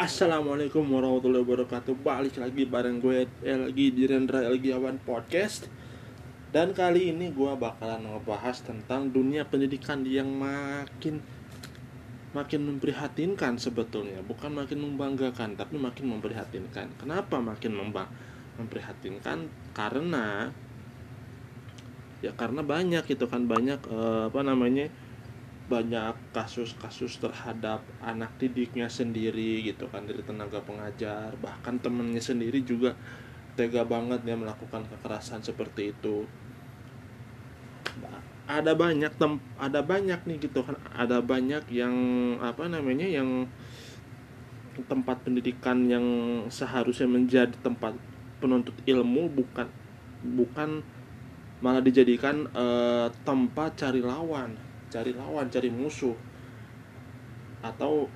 Assalamualaikum warahmatullahi wabarakatuh. Balik lagi bareng gue lagi di Rendra Elgiawan Podcast. Dan kali ini gue bakalan ngebahas tentang dunia pendidikan yang makin Makin memprihatinkan sebetulnya. Bukan makin membanggakan tapi makin memprihatinkan. Kenapa makin memprihatinkan? Karena Ya karena banyak itu kan banyak eh, apa namanya banyak kasus-kasus terhadap anak didiknya sendiri gitu kan dari tenaga pengajar bahkan temennya sendiri juga tega banget dia melakukan kekerasan seperti itu. Ada banyak tem ada banyak nih gitu kan ada banyak yang apa namanya yang tempat pendidikan yang seharusnya menjadi tempat penuntut ilmu bukan bukan malah dijadikan uh, tempat cari lawan cari lawan cari musuh. Atau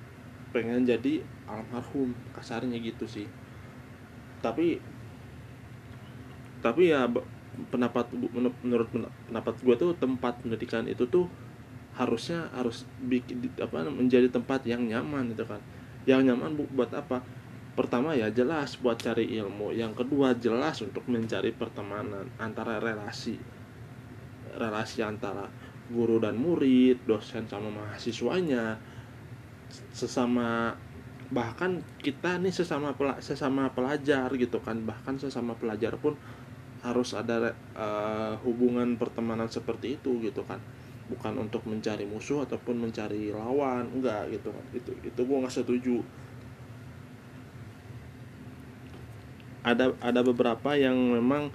pengen jadi almarhum kasarnya gitu sih. Tapi tapi ya pendapat menurut pendapat gue tuh tempat pendidikan itu tuh harusnya harus bikin apa menjadi tempat yang nyaman gitu kan. Yang nyaman buat apa? Pertama ya jelas buat cari ilmu. Yang kedua jelas untuk mencari pertemanan antara relasi relasi antara guru dan murid, dosen sama mahasiswanya, sesama bahkan kita nih sesama pel sesama pelajar gitu kan. Bahkan sesama pelajar pun harus ada uh, hubungan pertemanan seperti itu gitu kan. Bukan untuk mencari musuh ataupun mencari lawan enggak gitu kan. Itu itu gue nggak setuju. Ada ada beberapa yang memang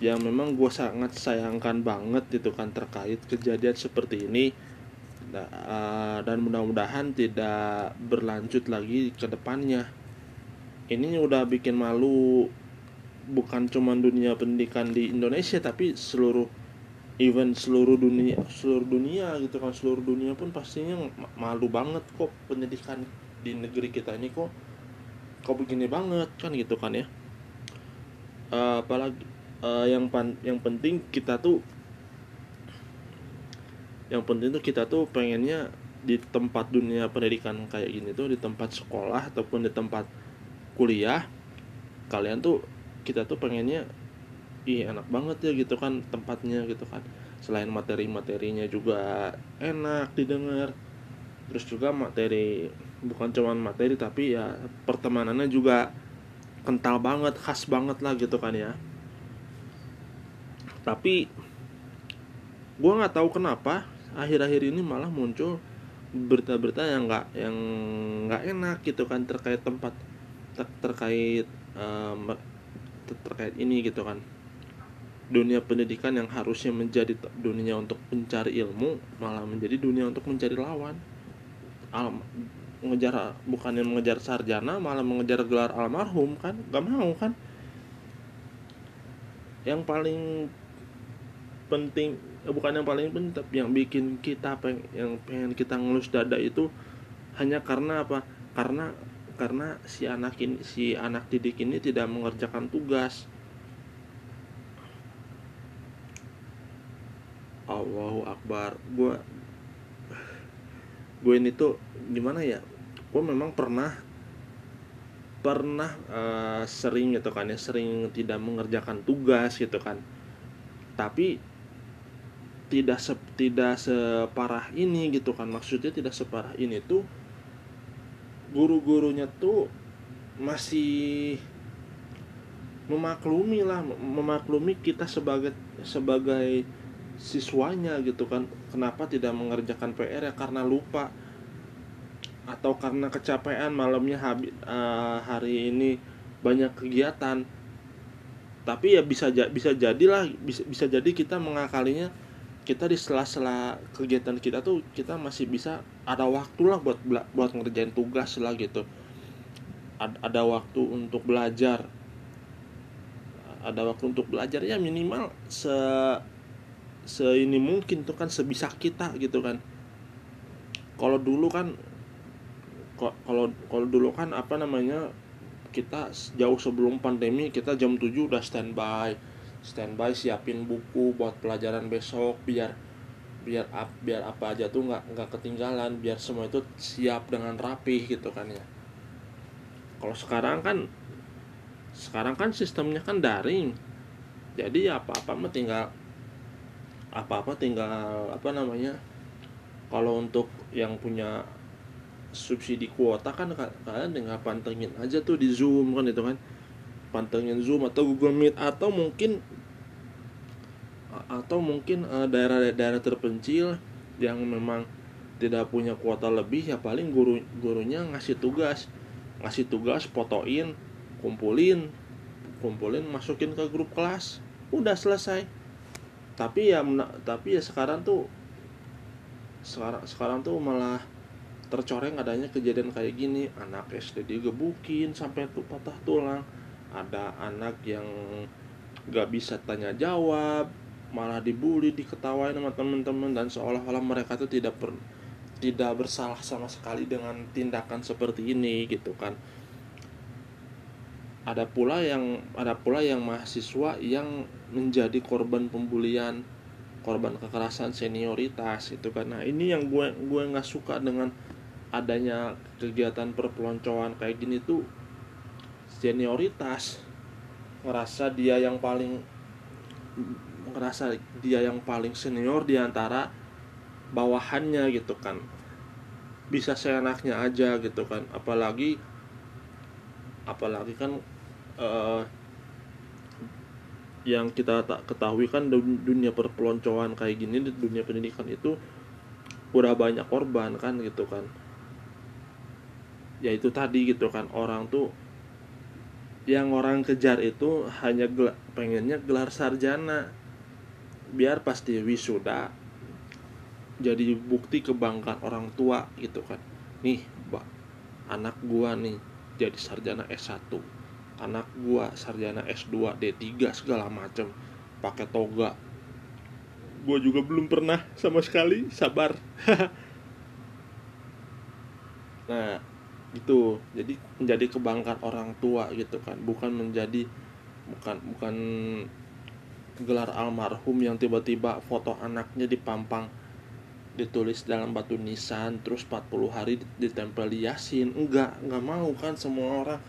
yang memang gue sangat sayangkan banget itu kan terkait kejadian seperti ini. Uh, dan mudah-mudahan tidak berlanjut lagi ke depannya. Ini udah bikin malu bukan cuma dunia pendidikan di Indonesia tapi seluruh event seluruh dunia seluruh dunia gitu kan. Seluruh dunia pun pastinya malu banget kok pendidikan di negeri kita ini kok kok begini banget kan gitu kan ya. Uh, apalagi uh, yang pan yang penting kita tuh yang penting tuh kita tuh pengennya di tempat dunia pendidikan kayak gini tuh di tempat sekolah ataupun di tempat kuliah kalian tuh kita tuh pengennya ih enak banget ya gitu kan tempatnya gitu kan. Selain materi-materinya juga enak didengar terus juga materi bukan cuma materi tapi ya pertemanannya juga kental banget khas banget lah gitu kan ya tapi gue nggak tahu kenapa akhir-akhir ini malah muncul berita-berita yang nggak yang nggak enak gitu kan terkait tempat ter terkait um, terkait ini gitu kan. Dunia pendidikan yang harusnya menjadi dunia untuk mencari ilmu malah menjadi dunia untuk mencari lawan. Al mengejar yang mengejar sarjana malah mengejar gelar almarhum kan gak mau kan. Yang paling penting eh, bukan yang paling penting tapi yang bikin kita peng, yang pengen kita ngelus dada itu hanya karena apa? Karena karena si anak ini si anak didik ini tidak mengerjakan tugas. Allahu Akbar. Gue gue ini tuh gimana ya? Gue memang pernah pernah uh, sering gitu kan ya sering tidak mengerjakan tugas gitu kan. Tapi tidak se tidak separah ini gitu kan. Maksudnya tidak separah ini tuh guru-gurunya tuh masih memaklumi lah memaklumi kita sebagai sebagai siswanya gitu kan. Kenapa tidak mengerjakan PR ya? Karena lupa. Atau karena kecapean malamnya habis uh, hari ini banyak kegiatan. Tapi ya bisa bisa jadilah bisa bisa jadi kita mengakalinya kita di sela-sela kegiatan kita tuh kita masih bisa ada waktu lah buat buat ngerjain tugas lah gitu. Ada waktu untuk belajar. Ada waktu untuk belajar ya minimal se se ini mungkin tuh kan sebisa kita gitu kan. Kalau dulu kan kalau kalau dulu kan apa namanya kita jauh sebelum pandemi kita jam 7 udah standby standby siapin buku buat pelajaran besok biar biar ap, biar apa aja tuh nggak nggak ketinggalan biar semua itu siap dengan rapih gitu kan ya. Kalau sekarang kan sekarang kan sistemnya kan daring. Jadi ya apa-apa mah tinggal apa-apa tinggal apa namanya kalau untuk yang punya subsidi kuota kan kalian tinggal pantengin aja tuh di Zoom kan itu kan pantengin Zoom atau Google Meet atau mungkin atau mungkin eh, daerah-daerah terpencil yang memang tidak punya kuota lebih ya paling guru gurunya ngasih tugas ngasih tugas fotoin kumpulin kumpulin masukin ke grup kelas udah selesai. Tapi ya tapi ya sekarang tuh sekarang sekarang tuh malah tercoreng adanya kejadian kayak gini. Anak SD digebukin sampai tuh patah tulang ada anak yang gak bisa tanya jawab malah dibully diketawain sama teman-teman dan seolah-olah mereka tuh tidak per, tidak bersalah sama sekali dengan tindakan seperti ini gitu kan. Ada pula yang ada pula yang mahasiswa yang menjadi korban pembulian korban kekerasan senioritas itu karena ini yang gue gue nggak suka dengan adanya kegiatan perpeloncoan kayak gini tuh senioritas ngerasa dia yang paling ngerasa dia yang paling senior di antara bawahannya gitu kan. Bisa seenaknya aja gitu kan. Apalagi apalagi kan uh, yang kita tak ketahui kan dunia perpeloncoan kayak gini di dunia pendidikan itu udah banyak korban kan gitu kan. Ya itu tadi gitu kan orang tuh yang orang kejar itu hanya gel pengennya gelar sarjana. Biar pasti wisuda jadi bukti kebanggaan orang tua gitu kan. Nih mbak anak gua nih jadi sarjana S1 anak gua sarjana S2 D3 segala macem. Pakai toga. Gua juga belum pernah sama sekali sabar. Nah itu jadi menjadi kebanggaan orang tua gitu kan. Bukan menjadi bukan bukan gelar almarhum yang tiba-tiba foto anaknya dipampang ditulis dalam batu nisan terus 40 hari ditempel di yasin. Enggak enggak mau kan semua orang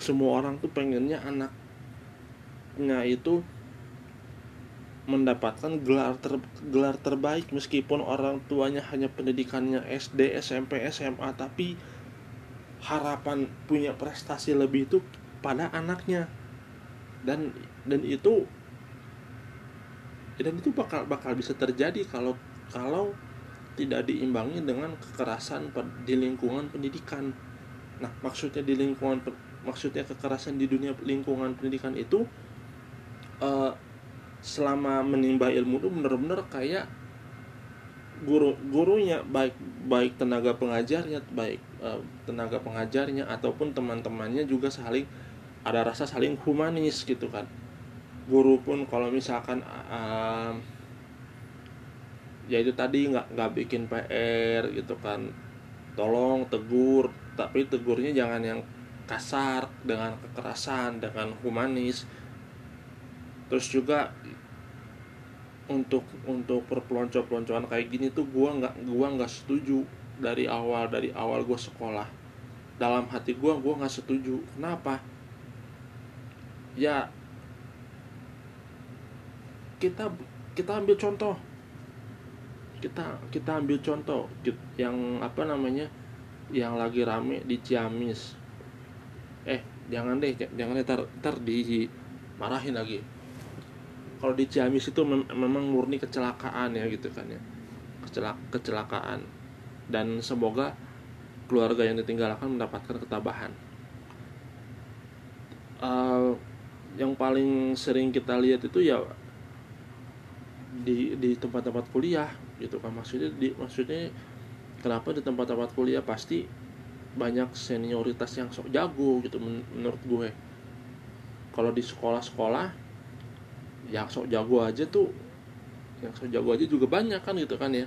semua orang tuh pengennya anaknya itu mendapatkan gelar ter, gelar terbaik meskipun orang tuanya hanya pendidikannya SD, SMP, SMA tapi harapan punya prestasi lebih itu pada anaknya dan dan itu dan itu bakal bakal bisa terjadi kalau kalau tidak diimbangi dengan kekerasan di lingkungan pendidikan. Nah, maksudnya di lingkungan maksudnya kekerasan di dunia lingkungan pendidikan itu uh, selama menimba ilmu itu benar-benar kayak guru gurunya baik baik tenaga pengajarnya baik uh, tenaga pengajarnya ataupun teman-temannya juga saling ada rasa saling humanis gitu kan. Guru pun kalau misalkan uh, ya itu tadi nggak nggak bikin PR gitu kan. Tolong tegur tapi tegurnya jangan yang kasar dengan kekerasan dengan humanis. Terus juga untuk untuk perpelonco-peloncoan kayak gini tuh gua nggak gua nggak setuju dari awal dari awal gua sekolah. Dalam hati gua gua nggak setuju. Kenapa? Ya kita kita ambil contoh. Kita kita ambil contoh yang apa namanya yang lagi rame di Ciamis. Eh jangan deh jangan deh tar, tar di marahin lagi kalau di Ciamis itu mem memang murni kecelakaan ya gitu kan ya. Kecelak kecelakaan. Dan semoga keluarga yang ditinggalkan mendapatkan ketabahan. Uh, yang paling sering kita lihat itu ya di di tempat-tempat kuliah gitu kan. Maksudnya di maksudnya kenapa di tempat-tempat kuliah pasti banyak senioritas yang sok jago gitu menurut gue. Kalau di sekolah-sekolah yang sok jago aja tuh yang sok jago aja juga banyak kan gitu kan ya.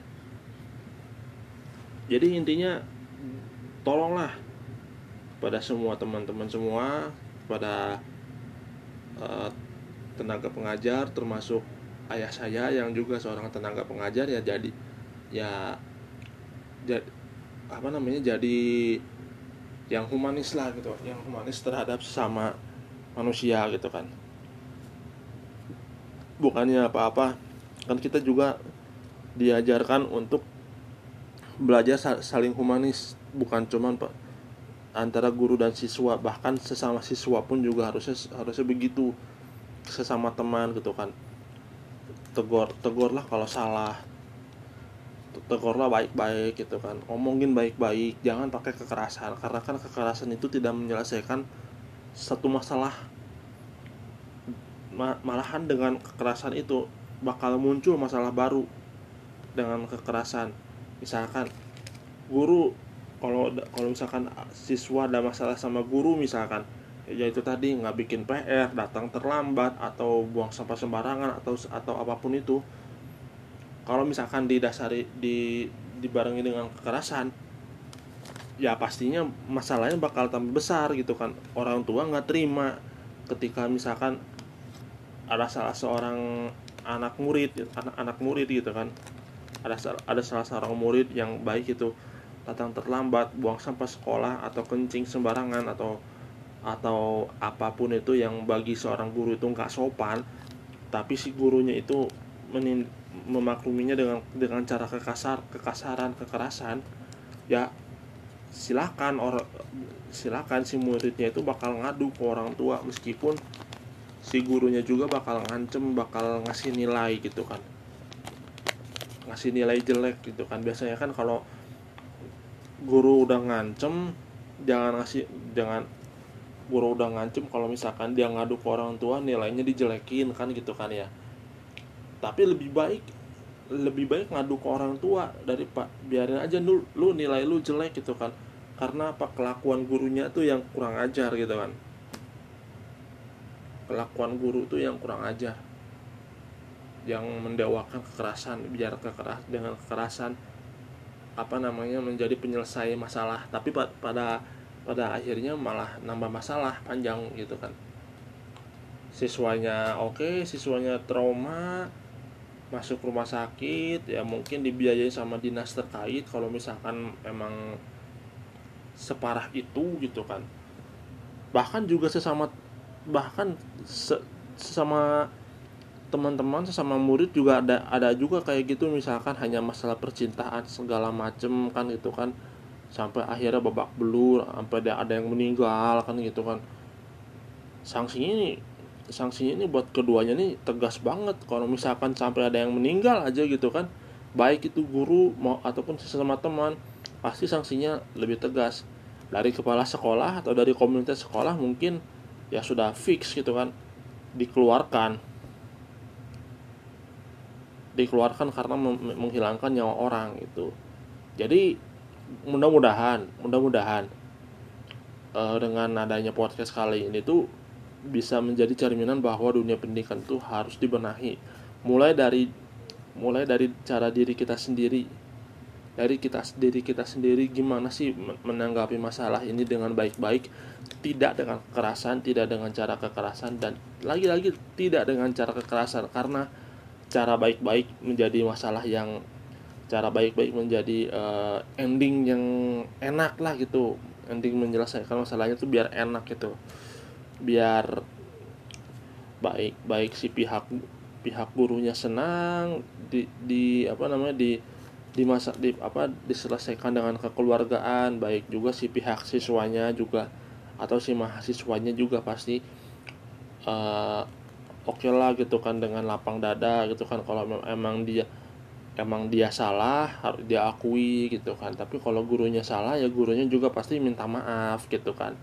Jadi intinya tolonglah pada semua teman-teman semua pada uh, tenaga pengajar termasuk ayah saya yang juga seorang tenaga pengajar ya jadi ya jadi apa namanya jadi yang humanis lah gitu yang humanis terhadap sesama manusia gitu kan bukannya apa-apa kan kita juga diajarkan untuk belajar saling humanis bukan cuman pak antara guru dan siswa bahkan sesama siswa pun juga harusnya harusnya begitu sesama teman gitu kan. Tegur tegurlah kalau salah tegurlah baik-baik gitu kan. Omongin baik-baik jangan pakai kekerasan karena kan kekerasan itu tidak menyelesaikan satu masalah malahan dengan kekerasan itu bakal muncul masalah baru dengan kekerasan. Misalkan guru kalau kalau misalkan siswa ada masalah sama guru misalkan ya itu tadi nggak bikin PR datang terlambat atau buang sampah sembarangan atau atau apa pun itu kalau misalkan didasari di dibarengi dengan kekerasan ya pastinya masalahnya bakal tambah besar gitu kan. Orang tua nggak terima ketika misalkan ada salah seorang anak murid anak anak murid gitu kan. Ada ada salah seorang murid yang baik itu datang terlambat buang sampah sekolah atau kencing sembarangan atau atau apa pun itu yang bagi seorang guru itu nggak sopan tapi si gurunya itu menin memakluminya dengan dengan cara kekasar kekasaran kekerasan ya silakan orang silakan si muridnya itu bakal ngadu ke orang tua meskipun si gurunya juga bakal ngancem bakal ngasih nilai gitu kan. Ngasih nilai jelek gitu kan. Biasanya kan kalau guru udah ngancem jangan ngasih jangan guru udah ngancem kalau misalkan dia ngadu ke orang tua nilainya dijelekin kan gitu kan ya. Tapi lebih baik lebih baik ngadu ke orang tua dari pak biarin aja lu lu nilai lu jelek gitu kan. Karena apa? Kelakuan gurunya tuh yang kurang ajar gitu kan kelakuan guru tuh yang kurang ajar. Yang mendewakan kekerasan biar kekeras dengan kekerasan apa namanya menjadi penyelesai masalah. Tapi pada pada akhirnya malah nambah masalah panjang gitu kan. Siswanya oke okay, siswanya trauma masuk rumah sakit ya mungkin dibiayai sama dinas terkait kalau misalkan memang separah itu gitu kan. Bahkan juga sesama bahkan se, sesama teman-teman sesama murid juga ada ada juga kayak gitu. Misalkan hanya masalah percintaan segala macem kan gitu kan. Sampai akhirnya babak belur sampai ada ada yang meninggal kan gitu kan. Sanksinya ini sanksinya ini buat keduanya nih tegas banget. Kalau misalkan sampai ada yang meninggal aja gitu kan. Baik itu guru mau ataupun sesama teman pasti sanksinya lebih tegas. Dari kepala sekolah atau dari komunitas sekolah mungkin ya sudah fix gitu kan dikeluarkan. Dikeluarkan karena menghilangkan nyawa orang itu jadi mudah-mudahan mudah-mudahan uh, dengan adanya podcast kali ini tuh bisa menjadi cerminan bahwa dunia pendidikan itu harus dibenahi. Mulai dari mulai dari cara diri kita sendiri dari kita diri kita sendiri gimana sih menanggapi masalah ini dengan baik-baik tidak dengan kekerasan tidak dengan cara kekerasan dan lagi-lagi tidak dengan cara kekerasan karena cara baik-baik menjadi masalah yang cara baik-baik menjadi uh, ending yang enak lah gitu ending menyelesaikan masalahnya tuh biar enak gitu biar baik baik si pihak pihak gurunya senang di di apa namanya di di masa di apa diselesaikan dengan kekeluargaan baik juga si pihak siswanya juga atau si mahasiswanya juga pasti uh, oke okay lah gitu kan dengan lapang dada gitu kan kalau emang dia emang dia salah harus dia akui gitu kan. Tapi kalau gurunya salah ya gurunya juga pasti minta maaf gitu kan.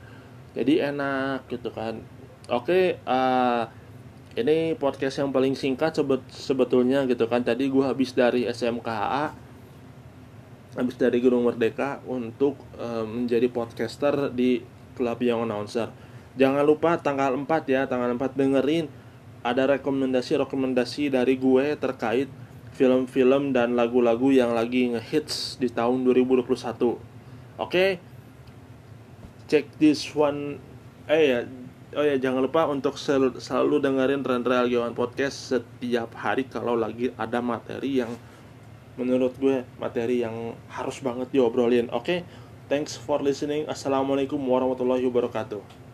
Jadi enak gitu kan. Oke uh, ini podcast yang paling singkat sebet sebetulnya gitu kan. Tadi gue habis dari SMKA habis dari Gunung Merdeka untuk uh, menjadi podcaster di Club Young Announcer. Jangan lupa tanggal 4 ya tanggal 4 dengerin. Ada rekomendasi-rekomendasi dari gue terkait film-film dan lagu-lagu yang lagi ngehits di tahun 2021 oke? Okay? check this one. Eh ya. Oh ya jangan lupa untuk sel selalu dengerin Rendra Algiawan Podcast setiap hari kalau lagi ada materi yang menurut gue materi yang harus banget diobrolin oke okay? thanks for listening assalamualaikum warahmatullahi wabarakatuh